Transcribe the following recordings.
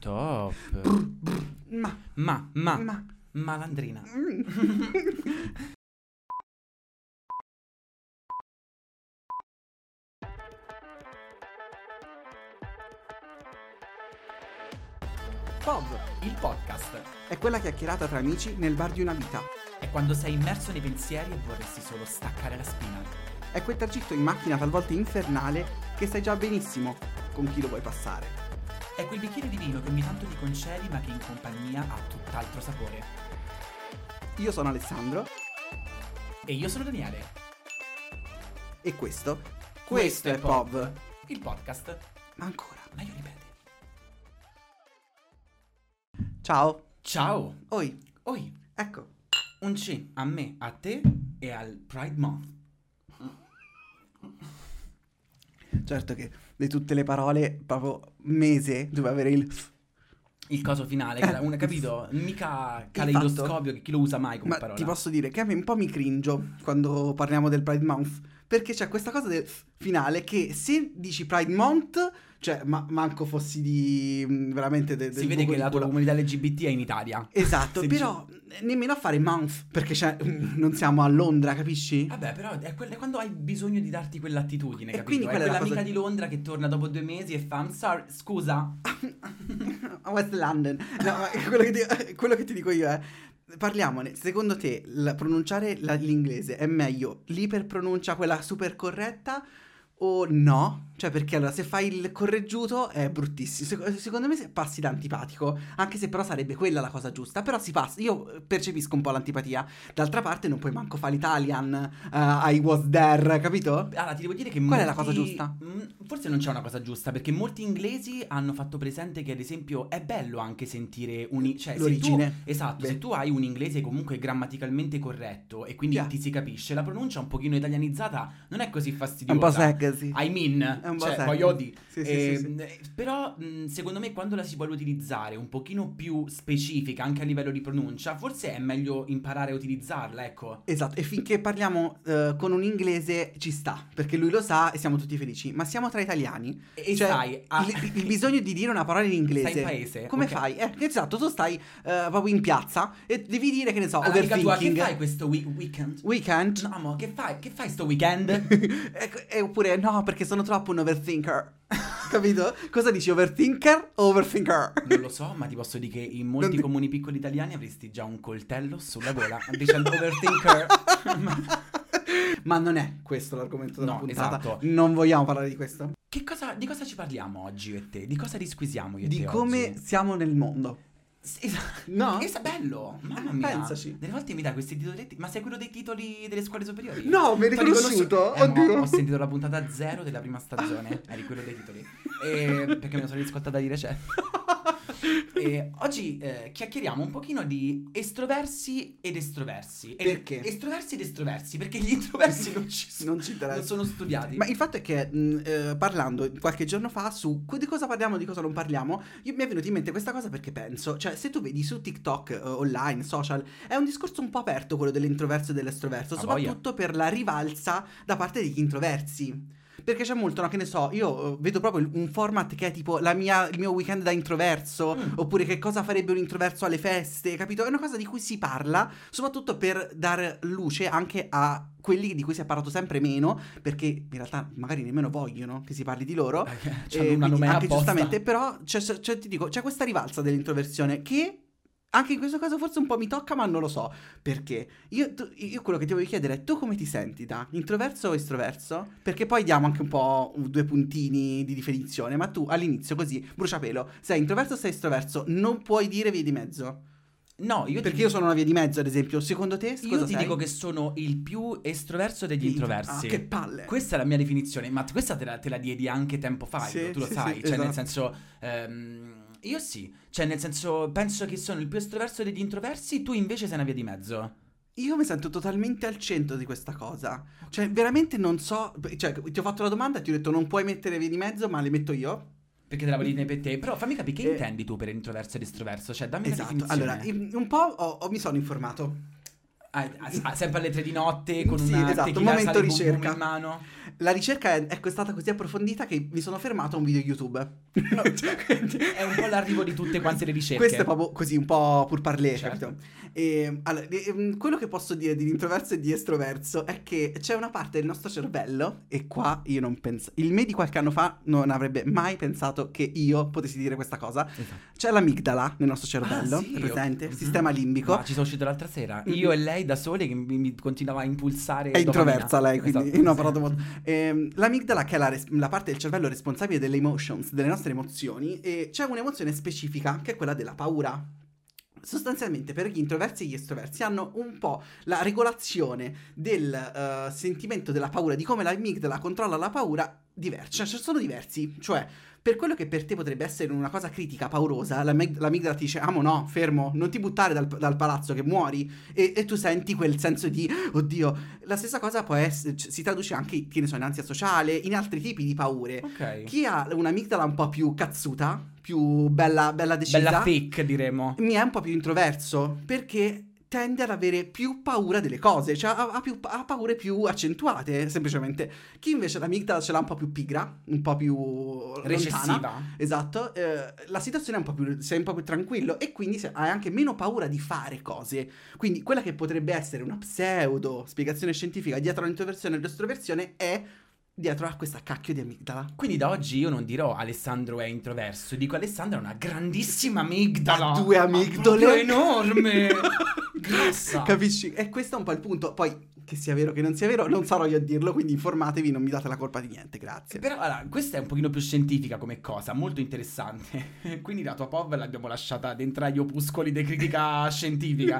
Top. Ma, Ma, ma, ma. malandrina. Pov Il podcast è quella chiacchierata tra amici nel bar di una vita. è quando sei immerso nei pensieri e vorresti solo staccare la spina. È quel tragitto in macchina talvolta infernale che sai già benissimo con chi lo vuoi passare. È quel bicchiere di vino che ogni tanto ti concedi ma che in compagnia ha tutt'altro sapore. Io sono Alessandro E io sono Daniele. e questo, questo è Pov. Il podcast. Ma ancora. Meglio ripeti. Ciao. Ciao. Oi, Oi, ecco. un C a me, a te e al Pride Month. Certo che di tutte le parole, proprio mese, doveva avere il. Il coso finale, che era un, capito? Mica caleidoscopio che chi lo usa mai come Ma parola. ti posso dire che a me un po' mi cringio quando parliamo del Pride Month. Perché c'è questa cosa del finale che se dici Pride Month, cioè ma- manco fossi di mm, veramente de- del Si vede che la tua comunità LGBT è in Italia. Esatto, però eh, nemmeno a fare month, perché c'è, non siamo a Londra, capisci? Vabbè, però è, quel- è quando hai bisogno di darti quell'attitudine, E capito? quindi quella è la quell'amica cosa- di Londra che torna dopo due mesi e fa I'm sorry, scusa. West London. No, quello che, ti, quello che ti dico io è. Parliamone, secondo te la- pronunciare la- l'inglese è meglio l'iperpronuncia, quella super corretta, o no? Cioè, perché allora se fai il correggiuto è bruttissimo. Sec- secondo me se passi da antipatico, anche se però sarebbe quella la cosa giusta. Però si passa, io percepisco un po' l'antipatia. D'altra parte non puoi manco fare l'Italian, eh, I was there, capito? Allora, ti devo dire che Qual è molti- la cosa giusta? Mm, Forse non c'è una cosa giusta, perché molti inglesi hanno fatto presente che, ad esempio, è bello anche sentire un... Cioè, se L'origine. tu- esatto, Beh. se tu hai un inglese comunque grammaticalmente corretto e quindi Yeah. ti si capisce, la pronuncia un pochino italianizzata non è così È fastidiosa. un po' sexy. I mean, È un cioè, voglio dire. Sì, sì, Eh, sì, sì. eh, Però, mh, secondo me, quando la si vuole utilizzare un pochino più specifica, anche a livello di pronuncia, forse è meglio imparare a utilizzarla, ecco. Esatto, e finché parliamo eh, con un inglese ci sta, perché lui lo sa e siamo tutti felici, ma siamo tra italiani. E, Cioè, sai, ah, il, il bisogno di dire una parola in inglese. Stai in paese, Come ok. fai? Eh, esatto, tu stai eh, proprio in piazza e devi dire che ne so, Allora, amica tua, che overthinking. fai questo wi- weekend? Weekend? No, mo, che fai? Che fai sto weekend? e, e oppure no, perché sono troppo un overthinker. Capito? Cosa dici, overthinker o overthinker? non lo so, ma ti posso dire che in molti ti- comuni piccoli italiani avresti già un coltello sulla gola dicendo overthinker. Ma- Ma non è questo l'argomento della No, puntata. esatto. Non vogliamo parlare di questo. che cosa, di cosa ci parliamo oggi io e te? Di cosa risquisiamo io e Di te come oggi? siamo nel mondo. Sì. No? Che sa- bello, mamma mia. pensaci. Delle volte mi dai questi titoletti, ma sei quello dei titoli delle scuole superiori? No, mi hai riconosciuto? Eh, Oddio. ho sentito la puntata zero della prima stagione, eri quello dei titoli. E- perché me lo sono riscoltata di recente. E oggi eh, chiacchieriamo un pochino di estroversi ed estroversi. E- Perché? Estroversi ed estroversi, perché gli introversi non ci sono. Non ci. Non sono studiati. Ma il fatto è che mh, eh, parlando qualche giorno fa su di cosa parliamo, di cosa non parliamo, io- mi è venuta in mente questa cosa perché penso, cioè se tu vedi su TikTok, eh, online, social, è un discorso un po' aperto quello dell'introverso e dell'estroverso, Ha soprattutto per la rivalsa da parte degli introversi. Perché c'è molto, no, che ne so, io eh, vedo proprio un format che è tipo la mia- il mio weekend da introverso, Mm. oppure che cosa farebbe un introverso alle feste, capito? È una cosa di cui si parla, soprattutto per dare luce anche a quelli di cui si è parlato sempre meno, perché in realtà magari nemmeno vogliono che si parli di loro. Eh, Eh, c'hanno una anche apposta. giustamente, però c'è, c'è- ti dico, c'è questa rivalsa dell'introversione che anche in questo caso forse un po' mi tocca, ma non lo so perché. Io, tu- io quello che ti voglio chiedere è tu come ti senti da introverso o estroverso? Perché poi diamo anche un po' due puntini di definizione, ma tu all'inizio così, bruciapelo, sei introverso o sei estroverso? Non puoi dire via di mezzo. No, io ti Perché io sono una via di mezzo, ad esempio. Secondo te, Io ti sei? dico che sono il più estroverso degli introversi. Ah, che palle. Questa è la mia definizione, ma questa te la, te la diedi anche tempo fa, Sì, tu lo sì, sai, sì, cioè nel esatto. senso, ehm, io sì, cioè nel senso, penso che sono il più estroverso degli introversi, tu invece sei una via di mezzo. Io mi sento totalmente al centro di questa cosa. Cioè, veramente non so. Cioè, ti ho fatto la domanda e ti ho detto non puoi mettere via di mezzo, ma le metto io. Perché te la volevi dire per te, però fammi capire che Eh, intendi tu per introverso ed estroverso, cioè dammi Esatto. una. Allora, un po' ho- ho- mi sono informato. Ah, ah, sempre alle tre di notte con Sì, una esatto, un momento ricerca. in mano. La ricerca è, è stata così approfondita che mi sono fermato a un video YouTube. No, cioè, È un po' l'arrivo di tutte quante le ricerche. Questo è proprio così, un po' pur parler, Certo. capito? E, allora, e, mm, quello che posso dire di introverso e di estroverso è che c'è una parte del nostro cervello, e qua io non penso. Il me di qualche anno fa non avrebbe mai pensato che io potessi dire questa cosa. Esatto. C'è l'amigdala nel nostro cervello, Ah, sì, presente? ok. Sistema Mhm. limbico. Ma ci sono uscito l'altra sera. Mhm. Io e lei da sole che mi, mi continuava a impulsare. È introversa dopamina. lei, quindi Esatto, ho sì. parlato molto. Ehm, l'amigdala, che è la, res- la parte del cervello responsabile delle emotions, delle nostre emozioni, e c'è un'emozione specifica che è quella della paura. Sostanzialmente per gli introversi e gli estroversi hanno un po' la regolazione del eh, sentimento della paura, di come l'amigdala controlla la paura diversa, cioè sono diversi, cioè per quello che per te potrebbe essere una cosa critica, paurosa, l'amig- l'amigdala ti dice amo no, fermo, non ti buttare dal, dal palazzo che muori e, e tu senti quel senso di oddio, la stessa cosa può essere, si traduce anche, che ne so, in ansia sociale, in altri tipi di paure. Ok. Chi ha un'amigdala un po' più cazzuta, più bella, bella decisa, Bella fake, diremo. mi è un po' più introverso perché tende ad avere più paura delle cose, cioè ha, ha più, ha paure più accentuate, semplicemente. Chi invece l'amigdala ce l'ha un po' più pigra, un po' più lontana. Recessiva. Esatto, eh, la situazione è un po' più, sei un po' più tranquillo e quindi hai anche meno paura di fare cose. Quindi quella che potrebbe essere una pseudo spiegazione scientifica dietro all'introversione e all'estroversione è dietro a questa cacchio di amigdala. Quindi da oggi io non dirò Alessandro è introverso, dico Alessandro ha una grandissima amigdala. Ha due amigdole. proprio enorme. Grassa. Capisci? E questo è un po' il punto. Poi, che sia vero che non sia vero, non sarò io a dirlo, quindi informatevi, non mi date la colpa di niente, grazie. Però allora, questa è un pochino più scientifica come cosa, molto interessante. Quindi la tua POV l'abbiamo lasciata dentro agli opuscoli di critica scientifica.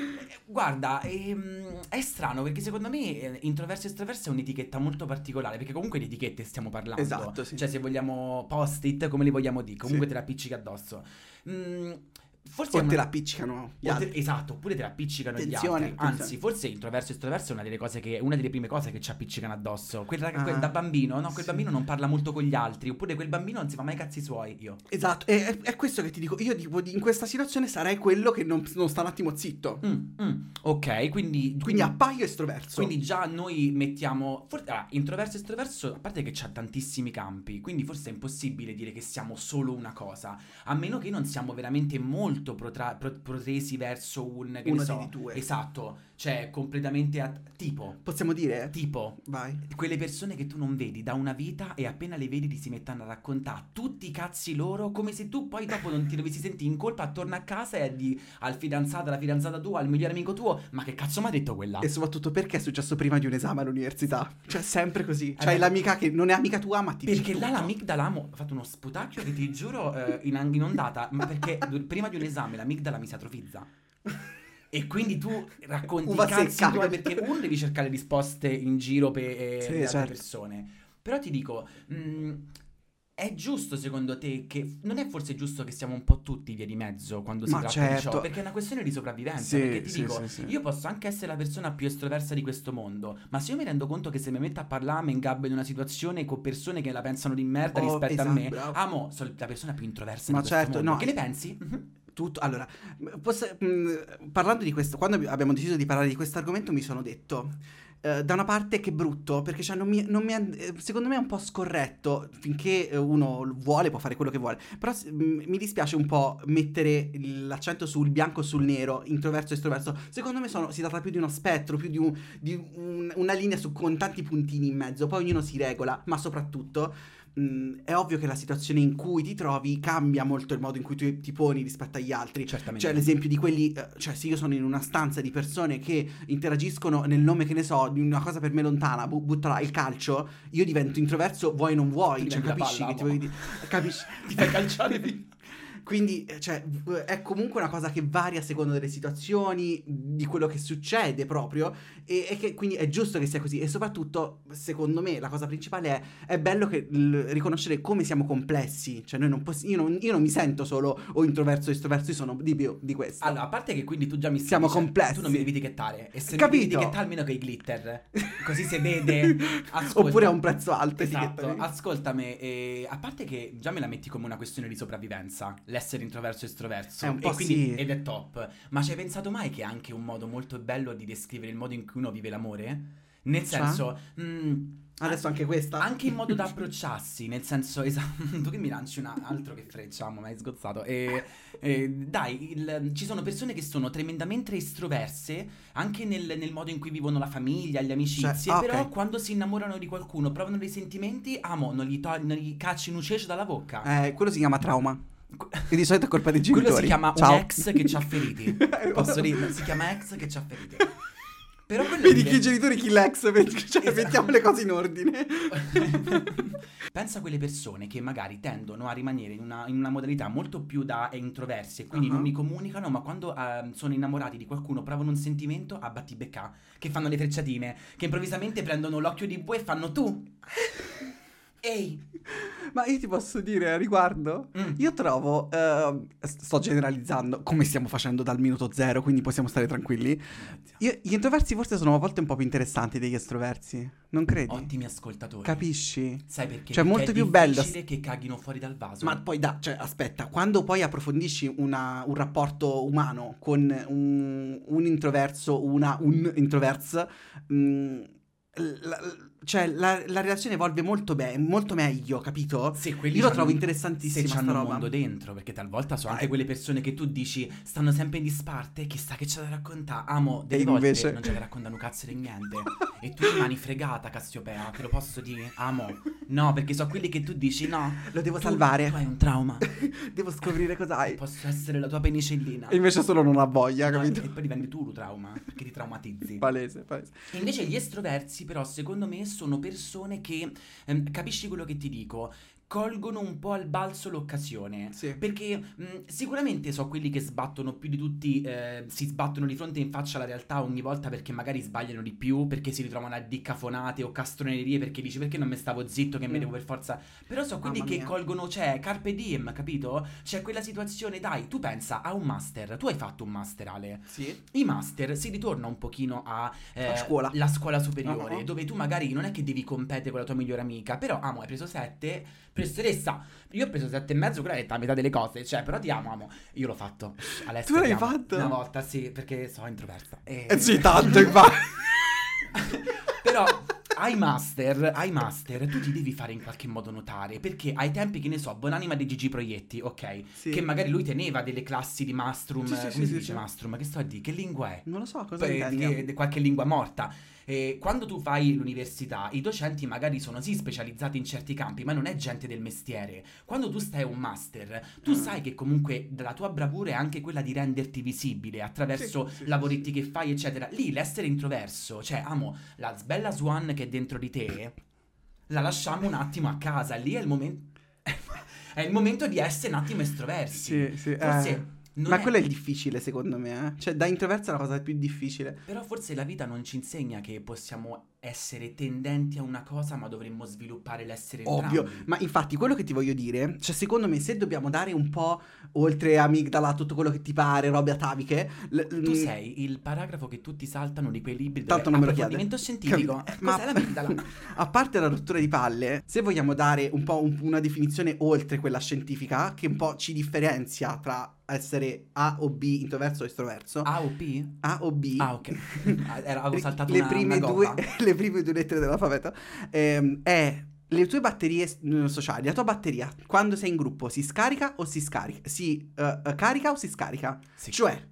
Guarda, ehm, è strano perché secondo me eh, introverso e estroverso è un'etichetta molto particolare, perché comunque di etichette stiamo parlando. Esatto, sì. Cioè se vogliamo post-it, come li vogliamo dire, comunque Sì. te la appiccichi addosso. Mm, forse O te la appiccicano gli o te- altri. esatto, oppure te la appiccicano gli altri. attenzione. Anzi, forse introverso e estroverso è una delle cose che una delle prime cose che ci appiccicano addosso. Quella, Ah, quel- da bambino, no? Quel sì. bambino non parla molto con gli altri, oppure quel bambino non si fa mai i cazzi suoi. Io. Esatto, è, è- è questo che ti dico. Io, tipo, in questa situazione sarei quello che non, non sta un attimo zitto. Mm, mm. Ok, quindi. Quindi appaio estroverso. Quindi già noi mettiamo. Forse, ah, introverso e estroverso, a parte che c'ha tantissimi campi, quindi forse è impossibile dire che siamo solo una cosa. A meno che non siamo veramente molto protra- pro- protesi verso un. Che Uno ne so, due. Esatto, cioè completamente. a- tipo. Possiamo dire? Tipo. Vai. Quelle persone che tu non vedi da una vita e appena le vedi ti si mettono a raccontare tutti i cazzi loro come se tu poi dopo non ti dovessi sentire in colpa attorno a casa e di al fidanzato, alla fidanzata tua, al migliore amico tuo, ma che cazzo mi ha detto quella? E soprattutto perché è successo prima di un esame all'università? Cioè, sempre così. C'hai beh. l'amica che non è amica tua, ma ti dice Perché là tutto. l'amigdala mo- ha fatto uno sputacchio che ti giuro eh, in, in ondata, ma perché du- prima di un esame l'amigdala mi si atrofizza. E quindi tu racconti Uva cazzi tuoi perché uno devi cercare risposte in giro per eh, Sì, le altre certo. persone. Però ti dico, mh, è giusto secondo te che non è forse giusto che siamo un po' tutti via di mezzo quando si Ma tratta di certo. ciò? Perché è una questione di sopravvivenza. Sì, perché ti sì, dico, sì, io posso anche essere la persona più estroversa di questo mondo, ma se io mi rendo conto che se mi metto a parlare mi ingabbio in una situazione con persone che la pensano di merda Oh, rispetto esatto, a me, bravo. amo, sono la persona più introversa Ma di questo certo, mondo. no, Che ne eh, pensi? Tutto, allora, posso- mh, parlando di questo, quando abbi- abbiamo deciso di parlare di questo argomento mi sono detto, eh, da una parte che brutto, perché cioè, non mi- non mi eh, secondo me è un po' scorretto, finché uno vuole può fare quello che vuole, però mh, mi dispiace un po' mettere l'accento sul bianco o sul nero, introverso e estroverso, secondo me sono- si tratta più di uno spettro, più di, un- di un- una linea su- con tanti puntini in mezzo, poi ognuno si regola, ma soprattutto... mh, è ovvio che la situazione in cui ti trovi cambia molto il modo in cui tu ti poni rispetto agli altri. Certamente. Cioè, l'esempio di quelli, eh, cioè, se io sono in una stanza di persone che interagiscono nel nome, che ne so, di una cosa per me lontana, bu- butto là il calcio, io divento introverso, vuoi non vuoi, cioè, capisci? palla, che ti voglio dire? Capisci? Ti fai calciare. Quindi, eh, cioè, è comunque una cosa che varia a seconda delle situazioni, di quello che succede proprio, e, e che quindi è giusto che sia così. E soprattutto, secondo me, la cosa principale è, è bello che l- riconoscere come siamo complessi. Cioè, noi non possi- io, non, io non mi sento solo o introverso o estroverso, io sono di più di questo. Allora, a parte che quindi tu già mi stai Siamo dicendo- complessi. Tu non mi devi etichettare. E se mi Capito? devi etichettare almeno che i glitter. Così si vede. Ascolta. Oppure a un prezzo alto. Esatto, ascoltami, eh, a parte che già me la metti come una questione di sopravvivenza, l'essere introverso e estroverso, È un po' e quindi, sì. ed è top, ma ci hai pensato mai che è anche un modo molto bello di descrivere il modo in cui uno vive l'amore? Nel Cioè? senso, mm, Adesso anche questa. anche in modo da approcciarsi, nel senso, esatto, tu che mi lanci un altro che frecciamo, mi hai sgozzato. E, e, dai, il- ci sono persone che sono tremendamente estroverse, anche nel, nel modo in cui vivono la famiglia, le amicizie, Cioè, ah, però ok. quando si innamorano di qualcuno, provano dei sentimenti, amo, non gli, to- non gli cacci un cescio dalla bocca. Eh, quello si chiama trauma. E di solito è colpa dei Quello genitori. si chiama Ciao. un ex che ci ha feriti. Posso dire? Si chiama ex che ci ha feriti. Però quello Vedi chi i genitori, chi l'ex, cioè, Esatto. mettiamo le cose in ordine. Pensa a quelle persone che magari tendono a rimanere in una, in una modalità molto più da introversi e quindi Ah. non mi comunicano, ma quando ehm, sono innamorati di qualcuno provano un sentimento a battibecca, che fanno le frecciatine, che improvvisamente prendono l'occhio di bue e fanno tu. Ehi. Ma io ti posso dire a riguardo? Mm. Io trovo, st- sto generalizzando, come stiamo facendo dal minuto zero, quindi possiamo stare tranquilli. Io- gli introversi forse sono a volte un po' più interessanti degli estroversi, non credi? Ottimi ascoltatori. Capisci? Sai perché? Cioè, Perché molto è più bello- difficile che caghino fuori dal vaso. Ma poi da, cioè, aspetta, quando poi approfondisci una- un rapporto umano con un, un introverso, una, un introverso, mm, la- cioè la, la relazione evolve molto bene, molto meglio, capito? Se quelli Io lo trovo se interessantissima sta c'hanno un roba. mondo dentro, perché talvolta sono anche Eh. quelle persone che tu dici stanno sempre in disparte, chissà che c'è da raccontare. Amo, delle E volte invece- non c'è da raccontare un cazzo di niente. e tu rimani fregata, Cassiopea, te lo posso dire? Amo. No, perché so quelli che tu dici no. Lo devo tu- salvare. Tu hai un trauma. Devo scoprire cos'hai. Posso essere la tua penicillina. E invece solo non ha voglia, No, capito? e poi diventi tu lo trauma, perché ti traumatizzi. Palese, palese. Invece gli estroversi, però, secondo me, sono persone che, ehm, capisci quello che ti dico, colgono un po' al balzo l'occasione. Sì. Perché mh, sicuramente so quelli che sbattono più di tutti, eh, si sbattono di fronte in faccia alla realtà ogni volta perché magari sbagliano di più, perché si ritrovano a diccafonate o castronerie, perché dici perché non me stavo zitto che mi Mm. devo per forza... Però so quelli Mamma che mia. colgono, cioè, carpe diem, capito? C'è quella situazione, dai, tu pensa a un master, tu hai fatto un master, Ale. Sì. I master si ritorna un pochino a eh, A scuola. la scuola superiore, Uh-huh. dove tu magari non è che devi competere con la tua migliore amica, però amo, hai preso 7, professoressa, io ho preso 7 e mezzo, quella è la metà delle cose, cioè, però ti amo, amo. Io l'ho fatto. Alessia, Tu l'hai fatto? Una volta, sì, perché sono introversa. E- Eh sì, tanto, infatti. però ai master, ai master, tu ti devi fare in qualche modo notare, perché ai tempi, che ne so, buonanima di Gigi Proietti, ok? Sì. Che magari lui teneva delle classi di mastrum, Sì, sì, come si dice mastrum? Che sto a dire? Che lingua è? Non lo so cosa di- di qualche lingua morta. E quando tu fai l'università, i docenti magari sono sì specializzati in certi campi, ma non è gente del mestiere. Quando tu stai a un master, tu Ah. sai che comunque la tua bravura è anche quella di renderti visibile attraverso Sì, sì, lavoretti che fai, eccetera. Lì l'essere introverso, cioè amo la sbella Swan che è dentro di te, la lasciamo un attimo a casa. Lì è il momento. è il momento di essere un attimo estroversi. Sì, sì. Forse. eh. Non Ma è- quello è il difficile, secondo me. eh. Cioè, da introverso è la cosa più difficile. Però forse la vita non ci insegna che possiamo essere tendenti a una cosa, ma dovremmo sviluppare l'essere Ovvio, entrambi. ma infatti quello che ti voglio dire, cioè secondo me se dobbiamo dare un po' oltre amigdala, tutto quello che ti pare, robe ataviche, l- Tu mm, sei il paragrafo che tutti saltano di quei libri Tanto non me lo chiede. approfondimento scientifico. Capi- Ma ma- cos'è l'amigdala? a parte la rottura di palle, se vogliamo dare un po' un- una definizione oltre quella scientifica, che un po' ci differenzia tra essere A o B, introverso o estroverso, A o P? A o B, Ah, ok. Ah, era- avevo saltato le, una, prime una due, le prime due lettere dell'alfabeto, ehm, è le tue batterie sociali, la tua batteria, quando sei in gruppo, si scarica o si scarica? Si eh, carica o si scarica? Sì. Cioè,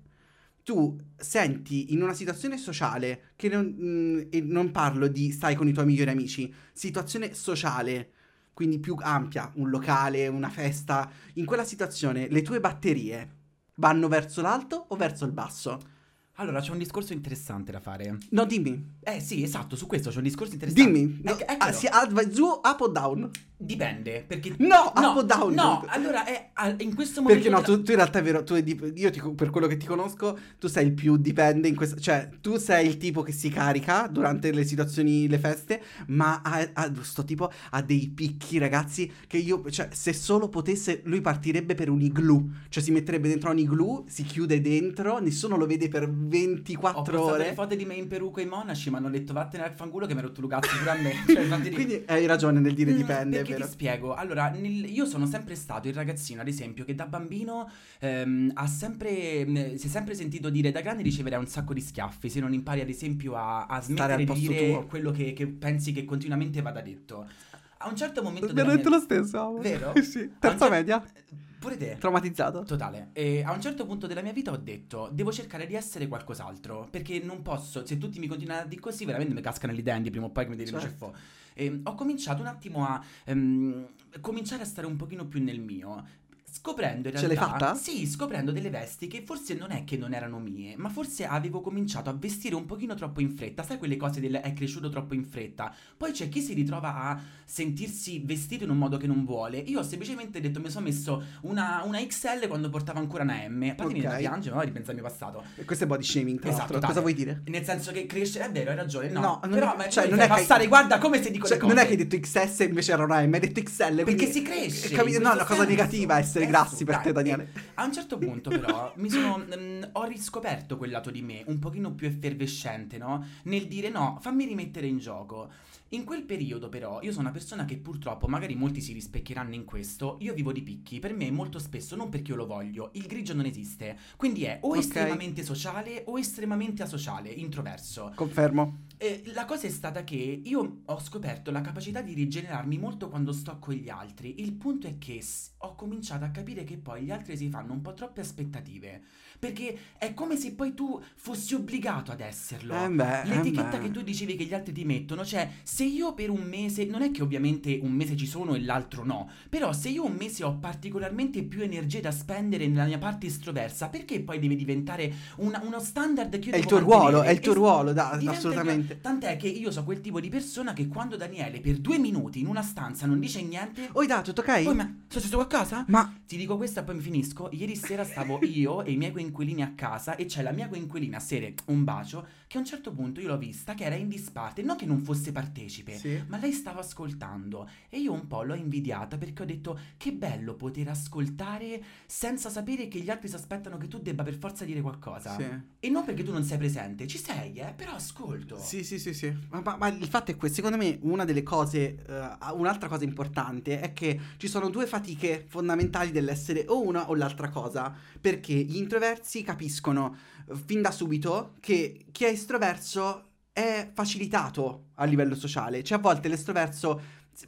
tu senti in una situazione sociale, che non, mm, e non parlo di stai con i tuoi migliori amici, situazione sociale, quindi più ampia, un locale, una festa, in quella situazione le tue batterie vanno verso l'alto o verso il basso? Allora, c'è un discorso interessante da fare. No, dimmi. Eh sì, esatto, su questo c'è un discorso interessante. Dimmi. No, Ecco- ah, si alza giù, up o down? Dipende, perché... No, no, up o down? No, allora è a- in questo momento... Perché no, tu, tu in realtà è vero, tu io ti- per quello che ti conosco, tu sei il più dipende in questo, cioè tu sei il tipo che si carica durante le situazioni, le feste, ma ha, ha- sto tipo ha dei picchi ragazzi che io, cioè se solo potesse lui partirebbe per un igloo, cioè si metterebbe dentro un igloo, si chiude dentro, nessuno lo vede per Ho 24 postato ore. le foto di me in peruca e i monaci, mi hanno detto vattene al fanculo che mi hai rotto il cazzo pure a me. Cioè, Quindi hai ragione nel dire Mm, dipende, perché ti spiego. Allora, nel- io sono sempre stato il ragazzino, ad esempio, che da bambino ehm, ha sempre, mh, si è sempre sentito dire da grande riceverai un sacco di schiaffi se non impari, ad esempio, a, a smettere di dire tuo. quello che, che pensi che continuamente vada detto. A un certo momento Mi hanno detto mia... lo stesso. Vero? sì. Terza cer- media. Pure te. Traumatizzato. Totale. E a un certo punto della mia vita ho detto, devo cercare di essere qualcos'altro, perché non posso, se tutti mi continuano a dire così, veramente mi cascano le denti prima o poi che mi devi Certo. E ho cominciato un attimo a ehm, cominciare a stare un pochino più nel mio. Scoprendo in Ce l'hai realtà fatta? Sì, scoprendo delle vesti che forse non è che non erano mie, ma forse avevo cominciato a vestire un pochino troppo in fretta. Sai quelle cose del è cresciuto troppo in fretta? Poi c'è chi si ritrova a sentirsi vestito in un modo che non vuole. Io ho semplicemente detto, mi sono messo una, una XL quando portavo ancora una M. A parte mi Ok. da piangere, ma ripensa al mio passato. E questo è body shaming, tra Esatto. Cosa vuoi dire? Nel senso che cresce, è vero, hai ragione. No, No, non però è- cioè, tu non è fai che- passare, guarda come se dico Cioè, non è che hai detto XS invece era una M, hai detto XL. Perché si cresce, Capi- in no, è una cosa senso. negativa essere grassi per te, Daniele. A un certo punto, però, mi sono. mm, ho riscoperto quel lato di me, un pochino più effervescente, no? Nel dire no, fammi rimettere in gioco. In quel periodo, però, io sono una persona che purtroppo, magari molti si rispecchieranno in questo, io vivo di picchi. Per me, molto spesso, non perché io lo voglio, il grigio non esiste. Quindi è o Ok. estremamente sociale o estremamente asociale, introverso. Confermo. Eh, la cosa è stata che io ho scoperto la capacità di rigenerarmi molto quando sto con gli altri. Il punto è che ho cominciato a capire che poi gli altri si fanno un po' troppe aspettative. Perché è come se poi tu fossi obbligato ad esserlo. Eh beh, eh L'etichetta beh. che tu dicevi che gli altri ti mettono, cioè se io per un mese, non è che ovviamente un mese ci sono e l'altro no, però se io un mese ho particolarmente più energie da spendere nella mia parte estroversa, perché poi deve diventare una- uno standard che io È il devo tuo ruolo, è il tuo ruolo, da- assolutamente. il- Tant'è che io so quel tipo di persona che quando Daniele per due minuti in una stanza non dice niente, Oi, da, tutto ok? poi ma successo qualcosa? Ma Ti dico questa e poi mi finisco. Ieri sera stavo io e i miei coinquilini a casa e c'è la mia coinquilina, Sere, un bacio, che a un certo punto io l'ho vista che era in disparte, non che non fosse partecipe, Sì. ma lei stava ascoltando e io un po' l'ho invidiata perché ho detto che bello poter ascoltare senza sapere che gli altri si aspettano che tu debba per forza dire qualcosa. Sì. E non perché tu non sei presente, ci sei, eh, però ascolto. Sì, sì, sì, sì. Ma, ma- ma il fatto è questo, secondo me una delle cose, eh, un'altra cosa importante è che ci sono due fatiche fondamentali dell'essere o una o l'altra cosa, perché gli introversi capiscono eh, fin da subito che chi è estroverso è facilitato a livello sociale, cioè a volte l'estroverso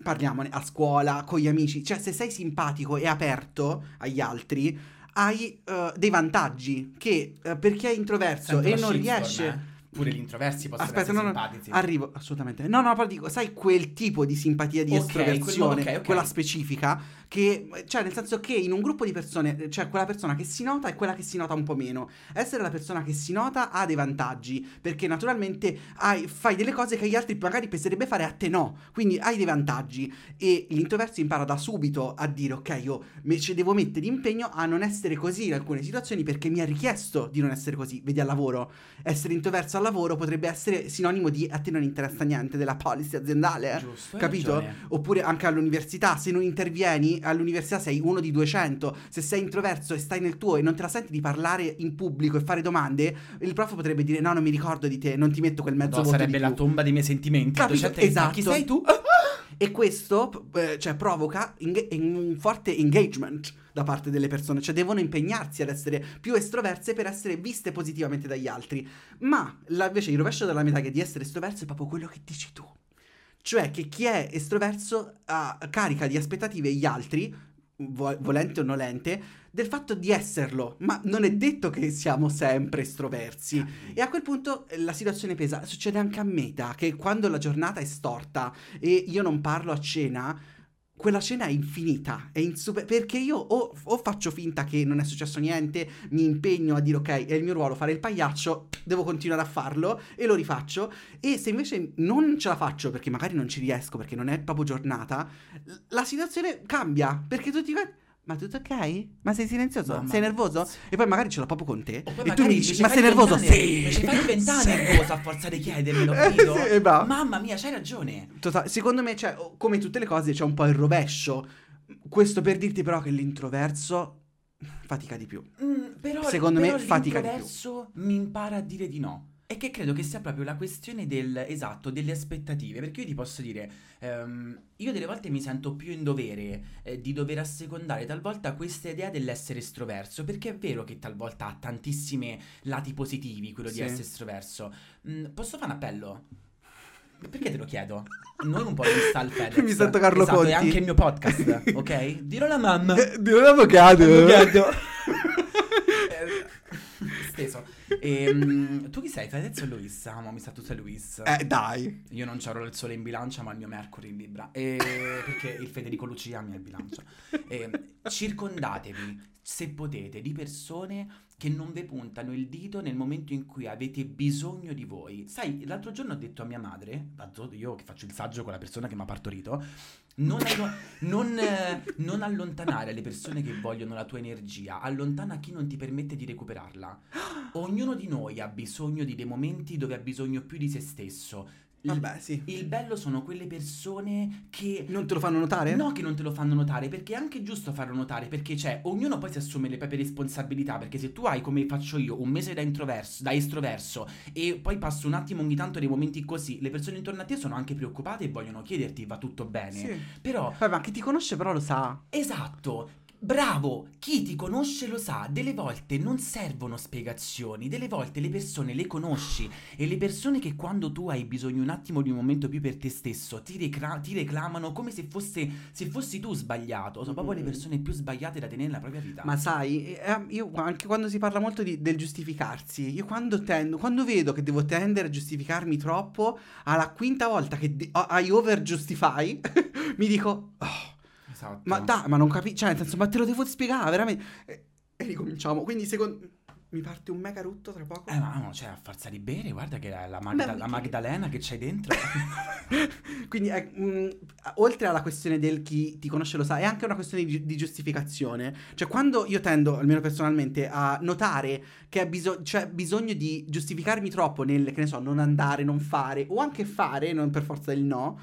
parliamone a scuola, con gli amici, cioè se sei simpatico e aperto agli altri hai eh, dei vantaggi che eh, per chi è introverso Sento e non riesce eh. Pure gli introversi possono Aspetta, essere no, no, simpatici. Arrivo, assolutamente. No, no, però dico, sai quel tipo di simpatia di Ok, estroversione, quello- ok, ok. quella specifica, che, cioè nel senso che in un gruppo di persone, c'è quella persona che si nota e quella che si nota un po' meno. Essere la persona che si nota ha dei vantaggi, perché naturalmente hai- fai delle cose che agli altri magari piacerebbe fare, a te no. Quindi hai dei vantaggi e l'introverso impara da subito a dire, ok, io mi ci devo mettere impegno a non essere così in alcune situazioni perché mi è richiesto di non essere così. Vedi al lavoro, essere introverso al lavoro potrebbe essere sinonimo di a te non interessa niente della policy aziendale. eh? Giusto, Capito? ragione. Oppure anche all'università, se non intervieni, all'università sei uno di 200. Se sei introverso e stai nel tuo e non te la senti di parlare in pubblico e fare domande, il prof potrebbe dire: No, non mi ricordo di te, non ti metto quel mezzo No, voto sarebbe la più." tomba dei miei sentimenti. Capito? Docente Esatto. Chi sei tu? E questo eh, cioè, provoca enge- un forte engagement da parte delle persone, cioè devono impegnarsi ad essere più estroverse per essere viste positivamente dagli altri. Ma la- invece il rovescio della medaglia di essere estroverso è proprio quello che dici tu. Cioè che chi è estroverso ha carica di aspettative gli altri, vo- volente o nolente, del fatto di esserlo, ma non è detto che siamo sempre estroversi. E a quel punto eh, la situazione pesa. Succede anche a Meta che quando la giornata è storta e io non parlo a cena, quella cena è infinita. È insuper- perché io o, o faccio finta che non è successo niente, mi impegno a dire ok, è il mio ruolo fare il pagliaccio, devo continuare a farlo e lo rifaccio. E se invece non ce la faccio perché magari non ci riesco, perché non è proprio giornata, la situazione cambia. Perché tutti guardano. Ma tutto ok? Ma sei silenzioso? Mamma sei nervoso? E poi magari ce l'ho proprio con te. E tu mi dici, ci ma sei nervoso? Sì! Mi ci fai diventare Sì. nervoso a forza di chiedermelo, Eh, sì, e. Mamma mia, c'hai ragione. Tota- secondo me, cioè, come tutte le cose, c'è un po' il rovescio. Questo per dirti però che l'introverso fatica di più. Mm, però, Secondo me però fatica di più. l'introverso mi impara a dire di no. È che credo che sia proprio la questione del esatto, delle aspettative. Perché io ti posso dire, ehm, io delle volte mi sento più in dovere eh, di dover assecondare talvolta questa idea dell'essere estroverso. Perché è vero che talvolta ha tantissimi lati positivi quello Sì. di essere estroverso. Mm, posso fare un appello? Perché te lo chiedo? Non un po' di Sal Fedez. Mi sento Carlo esatto, Conti. è anche il mio podcast, ok? Dirò alla mamma. Dio l'avvocato. Avvocato. Eh, Steso. Ehm, tu chi sei? Fedez o Luis? Ma mi sa tu sei Luis. Eh, dai. Io non c'ho il sole in bilancia, ma il mio Mercury in Libra. E- perché il Federico Lucia mi ha il bilancia. E, circondatevi, se potete, di persone che non vi puntano il dito nel momento in cui avete bisogno di voi. Sai, l'altro giorno ho detto a mia madre, io che faccio il saggio con la persona che mi ha partorito, non, allo- non, eh, non allontanare le persone che vogliono la tua energia, allontana chi non ti permette di recuperarla. Ognuno di noi ha bisogno di dei momenti dove ha bisogno più di se stesso. Il- Vabbè, sì. il bello sono quelle persone che... Non te lo fanno notare? No, che non te lo fanno notare, perché è anche giusto farlo notare, perché c'è, ognuno poi si assume le proprie responsabilità, perché se tu hai, come faccio io, un mese da introverso, da estroverso, e poi passo un attimo ogni tanto dei momenti così, le persone intorno a te sono anche preoccupate e vogliono chiederti, va tutto bene? Sì. Però, Poi, ma chi ti conosce però lo sa. esatto, bravo, chi ti conosce lo sa, delle volte non servono spiegazioni, delle volte le persone le conosci e le persone che quando tu hai bisogno un attimo di un momento più per te stesso ti, recla- ti reclamano come se, fosse, se fossi tu sbagliato, sono proprio le persone più sbagliate da tenere nella propria vita. Ma sai, eh, io anche quando si parla molto di- del giustificarsi, io quando tendo, quando vedo che devo tendere a giustificarmi troppo, alla quinta volta che oh, I over justify, mi dico, "Oh, esatto. ma dai, ma non capisci, cioè nel senso, ma te lo devo spiegare, veramente. E, e ricominciamo, quindi secondo... Mi parte un mega rutto tra poco. Eh, ma no, cioè, a forza di bere, guarda che la, la Magda- Beh, la Magdalena che c'hai dentro. Quindi, eh, mh, oltre alla questione del chi ti conosce lo sa, è anche una questione di, di giustificazione. Cioè, quando io tendo, almeno personalmente, a notare che biso- c'è bisogno di giustificarmi troppo nel, che ne so, non andare, non fare, o anche fare, non per forza il no,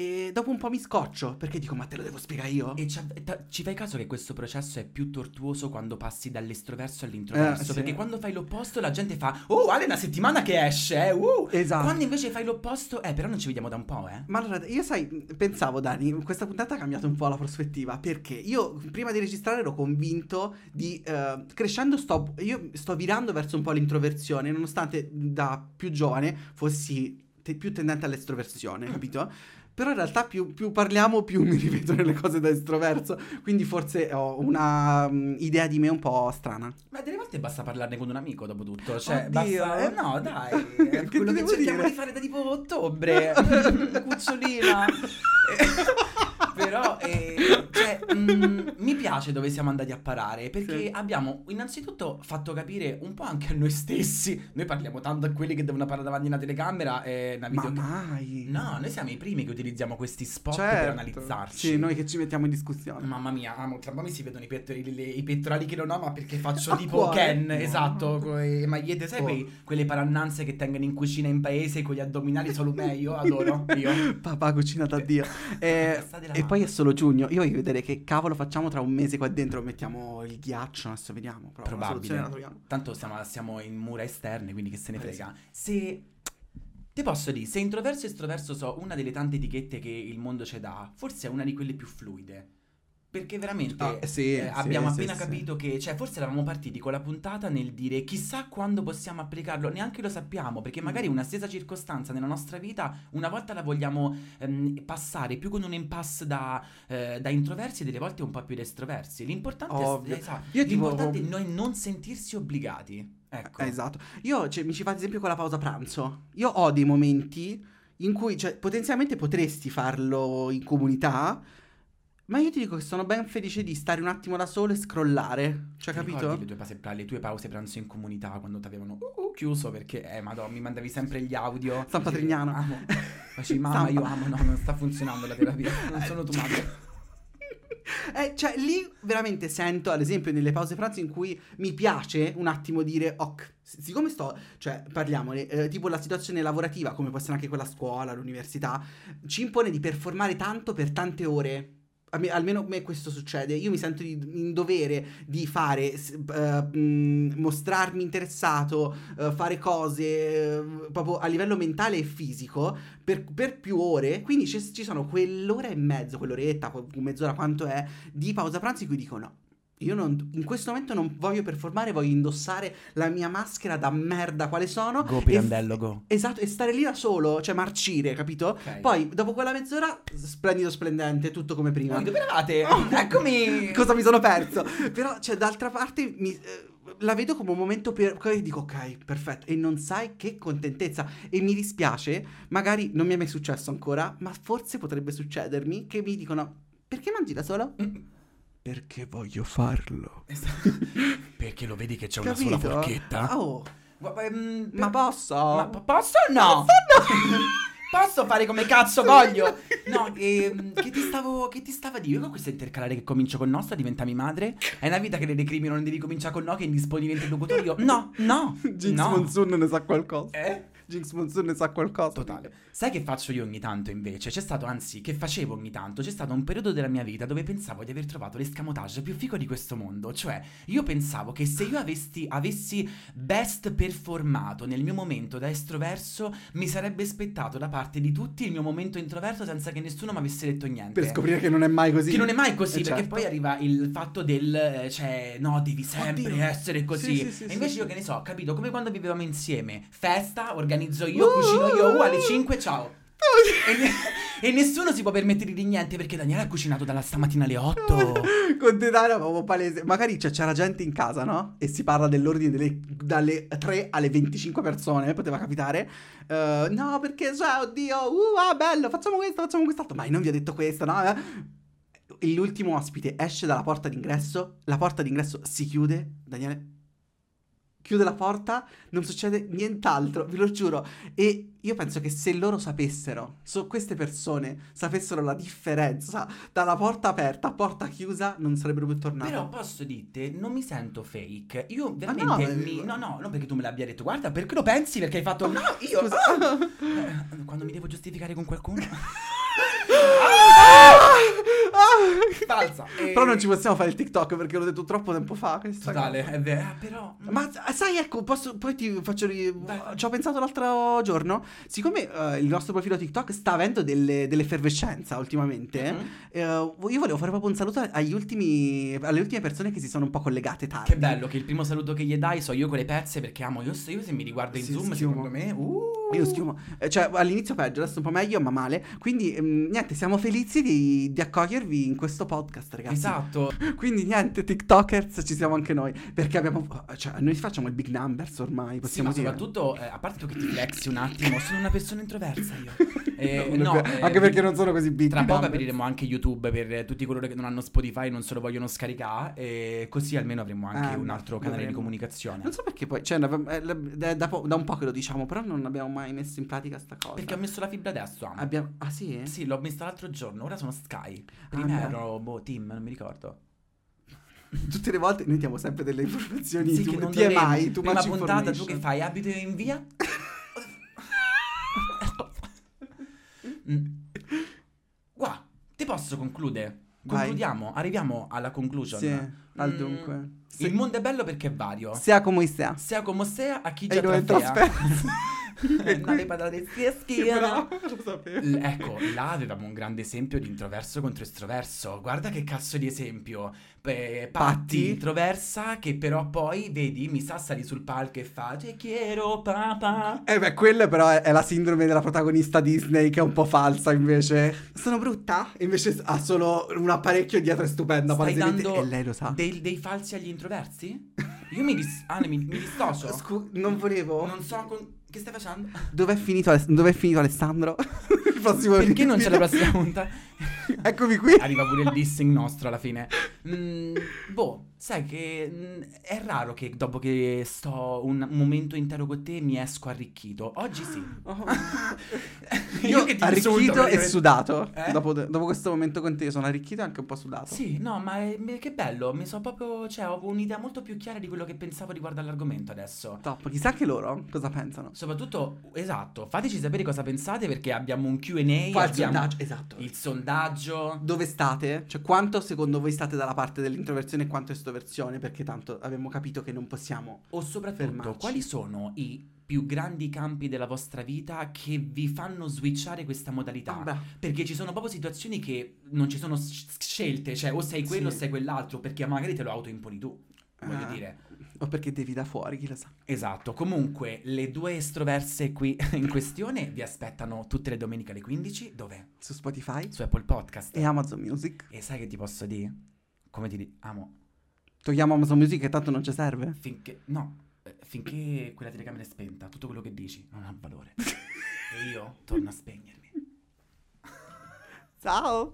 e dopo un po' mi scoccio, perché dico, ma te lo devo spiegare io? E ci, ta- ci fai caso che questo processo è più tortuoso quando passi dall'estroverso all'introverso? Eh, sì. Perché quando fai l'opposto la gente fa Oh, Ale, è una settimana che esce, eh, uh! Esatto. Quando invece fai l'opposto, eh, però non ci vediamo da un po', eh. Ma allora, io sai, pensavo Dani, questa puntata ha cambiato un po' la prospettiva perché io prima di registrare ero convinto di, eh, crescendo sto, io sto virando verso un po' l'introversione, nonostante da più giovane fossi te- più tendente all'estroversione, Mm. capito? Però in realtà più, più parliamo più mi rivedo nelle cose da estroverso, quindi forse ho una mm, idea di me un po' strana. Ma delle volte basta parlarne con un amico, dopo tutto. Cioè, Oddio. basta. Eh, no, dai. Che quello che cerchiamo dire? di fare da tipo ottobre. Cucciolina. Però, eh, cioè, mm, mi piace dove siamo andati a parare perché Sì. abbiamo innanzitutto fatto capire un po' anche a noi stessi. Noi parliamo tanto a quelli che devono parlare davanti a una telecamera e una Ma video. mai? No, noi siamo i primi che utilizziamo questi spot per Certo. analizzarci. Sì, noi che ci mettiamo in discussione. Mamma mia, amo, tra un po' mi si vedono i, pettori- le- i pettorali che non ho, ma perché faccio A tipo cuore. Ken, No. esatto, con le magliette, sai Oh. quei- quelle parannanze che tengono in cucina in paese con gli addominali solo me, io adoro, io. Papà cucinata a Dio. Eh, e poi è solo giugno. Io voglio vedere che cavolo facciamo tra un mese qua dentro. Mettiamo il ghiaccio. Adesso vediamo. Però Probabile. Tanto siamo, siamo in mura esterne, quindi che se ne Eh, frega. Se... Ti posso dire, se introverso e estroverso so una delle tante etichette che il mondo ci dà, forse è una di quelle più fluide. Perché veramente Ah, sì, eh, sì, abbiamo sì, appena capito che, cioè, forse eravamo partiti con la puntata nel dire chissà quando possiamo applicarlo, neanche lo sappiamo, perché magari Mm. una stessa circostanza nella nostra vita, una volta la vogliamo ehm, passare più con un impasse da, eh, da introversi e delle volte un po' più da estroversi. L'importante Ovvio. è, esatto, Io tipo- l'importante è noi non sentirsi obbligati. Ecco. Eh, esatto. Io cioè, mi ci fa ad esempio con la pausa pranzo. Io ho dei momenti in cui cioè, potenzialmente potresti farlo in comunità. Ma io ti dico che sono ben felice di stare un attimo da solo e scrollare. Cioè, Ti capito? Le tue, pause, le tue pause pranzo in comunità quando ti avevano uh, uh, chiuso perché, eh, madonna, mi mandavi sempre gli audio. San Patrignano. Amo. Facevi, mamma, io amo, no, non sta funzionando la terapia. Non sono tua madre. Eh, cioè, lì veramente sento, ad esempio, nelle pause pranzo in cui mi piace un attimo dire, ok, siccome sto, cioè, parliamone, eh, tipo la situazione lavorativa, come può essere anche quella a scuola, all'università, ci impone di performare tanto per tante ore. Almeno a me questo succede. Io mi sento in dovere di fare, mh, mostrarmi interessato, eh, fare cose eh, proprio a livello mentale e fisico per, per più ore. Quindi ci, ci sono quell'ora e mezzo, quell'oretta, que- mezz'ora quanto è, di pausa pranzo in cui dico no. Io non- in questo momento non voglio performare, voglio indossare la mia maschera da merda quale sono. Go e- Pirandello, go. Esatto, e stare lì da solo, cioè marcire, capito? Ok. Poi, dopo quella mezz'ora, splendido, splendente, tutto come prima. Voi dove eravate? Oh. Eccomi! Cosa mi sono perso? Però, cioè, d'altra parte, mi- eh, la vedo come un momento per cui dico, ok, perfetto. E non sai che contentezza. E mi dispiace, magari non mi è mai successo ancora, ma forse potrebbe succedermi che mi dicono, perché mangi da solo? Perché voglio farlo. Esatto. Perché lo vedi che c'è una sola Capito? forchetta? Oh, Ma, ehm, ma posso? Ma po- posso o no? Posso fare come cazzo voglio? No, ehm, che ti stavo che ti stava a dire? Io con questa intercalare che comincio con nostra diventami madre? È una vita che le decrimino, non devi cominciare con no, che indisponi diventi interlocutore io. No, no. Jinx no. Monsoon ne sa qualcosa. Eh? Jinx Monsoon ne sa qualcosa. Totale. Sai che faccio io ogni tanto invece? C'è stato, anzi, che facevo ogni tanto, c'è stato un periodo della mia vita dove pensavo di aver trovato l'escamotage più figo di questo mondo. Cioè, io pensavo che se io avessi, avessi best performato nel mio momento da estroverso, mi sarebbe aspettato da parte di tutti il mio momento introverso senza che nessuno mi avesse detto niente. Per scoprire che non è mai così. Che non è mai così, Eh, perché certo. poi arriva il fatto del, eh, cioè, no, devi sempre Oddio. essere così. Sì, sì, sì, e invece io che ne so, capito, come quando vivevamo insieme, festa, organizzo io, Uh! cucino io, uh, alle 5, ciao. E, ne- e nessuno si può permettere di niente perché Daniele ha cucinato dalla stamattina alle 8. Con te Dara proprio palese. Magari cioè, c'era gente in casa, no? E si parla dell'ordine delle, dalle 3 alle 25 persone, poteva capitare. Eh, no, perché, cioè, oddio, uh, ah, bello, facciamo questo, facciamo quest'altro. Ma non vi ho detto questo, no? Eh. L'ultimo ospite esce dalla porta d'ingresso, la porta d'ingresso si chiude, Daniele chiude la porta, non succede nient'altro, ve lo giuro. E io penso che se loro sapessero, so, queste persone sapessero la differenza dalla porta aperta a porta chiusa, non sarebbero più tornati. Però posso dirti, non mi sento fake. Io veramente no, mi- eh, no, no, non perché tu me l'abbia detto, guarda, perché lo pensi? Perché hai fatto no, io Scusa. ah! Eh, quando mi devo giustificare con qualcuno. Falsa. E- Però non ci possiamo fare il TikTok perché l'ho detto troppo tempo fa. Totale, è vero, ah, però Ma sai, ecco, posso- poi ti faccio. ri-. Ci ho pensato l'altro giorno. Siccome eh, il nostro profilo TikTok sta avendo delle, dell'effervescenza ultimamente, Mhm. eh, io volevo fare proprio un saluto agli ultimi, alle ultime persone che si sono un po' collegate tardi. Che bello che il primo saluto che gli dai so io con le pezze perché amo io, io se mi riguardo in Sì, zoom schiumo. secondo me uh. Io schiumo. Eh, Cioè, all'inizio peggio, adesso un po' meglio, ma male. Quindi, ehm, niente, siamo felici di, di accogliervi in questo podcast, ragazzi. Esatto. Quindi, niente, TikTokers ci siamo anche noi. Perché abbiamo. Cioè, noi facciamo il big numbers ormai, Sì, possiamo ma dire. soprattutto, eh, a parte che ti flexi un attimo, sono una persona introversa io. Eh, No, no, eh, anche perché non sono così big Tra poco apriremo anche YouTube per tutti coloro che non hanno Spotify e non se lo vogliono scaricare. E così almeno avremo anche Eh, un altro canale di dovremmo. comunicazione. Non so perché poi. Cioè, eh, da, da po- da un po' che lo diciamo, però non abbiamo mai messo in pratica sta cosa. Perché ho messo la fibra adesso. amo. Abbiamo. Ah, sì? Sì, l'ho messa l'altro giorno, ora sono Sky. Prima ero boh, Team, non mi ricordo. Tutte le volte noi diamo sempre delle informazioni. Sì, tu, che non TMI, dovremmo. tu Prima puntata tu che fai? Abito in via? Mm. Guarda, ti posso concludere? Vai. Concludiamo, arriviamo alla conclusion. Sì, al Mm, dunque. Il mondo è bello perché è vario. Sia come sia. Sia come sia, a chi già dove Eh, le patate schiena. lo sapevo. L- Ecco, là avevamo un grande esempio di introverso contro estroverso. Guarda che cazzo di esempio. Pe- Patti, Patti? introversa, che però poi, vedi, mi sa salì sul palco e fa Te quiero papà. Eh beh, quella però è, è la sindrome della protagonista Disney che è un po' falsa invece. Sono brutta? E invece ha solo un apparecchio dietro è stupenda. Stai dando E lei lo sa. dei, dei falsi agli introversi? Io mi, dis- ah, mi, mi dissocio. Scu- non volevo. Non so con- che stai facendo. Dov'è finito, Ale- dov'è finito Alessandro? Il prossimo Perché non c'è la video. prossima puntata? Eccomi qui. Arriva pure il dissing nostro alla fine. Mm, boh, sai che mm, è raro che dopo che sto un momento intero con te mi esco arricchito. Oggi sì. Oh. Io che ti insulto, arricchito e sudato. Eh? Dopo, dopo questo momento con te sono arricchito e anche un po' sudato. Sì, no, ma è- che bello, mi so proprio, cioè, ho un'idea molto più chiara di quello che pensavo riguardo all'argomento adesso. Top. Chissà che loro cosa pensano. Soprattutto, esatto, fateci sapere cosa pensate perché abbiamo un Q&A, il sondaggio, esatto. il sondaggio. Dove state? Cioè, quanto secondo voi state dalla parte dell'introversione e quanto estroversione? Perché tanto abbiamo capito che non possiamo. O soprattutto, Fermarci. quali sono i più grandi campi della vostra vita che vi fanno switchare questa modalità? Ah. Perché ci sono proprio situazioni che non ci sono scelte, cioè o sei quello Sì. o sei quell'altro, perché magari te lo autoimponi tu. Voglio Ah. dire. O perché devi da fuori, chi lo sa. Esatto, comunque le due estroverse qui in questione vi aspettano tutte le domeniche alle 15, dove? Su Spotify Su Apple Podcast. e Amazon Music. E sai che ti posso dire? Come ti dico? Amo. Togliamo Amazon Music che tanto non ci serve. Finché... No, eh, finché quella telecamera è spenta, tutto quello che dici non ha valore. e io torno a spegnermi. Ciao!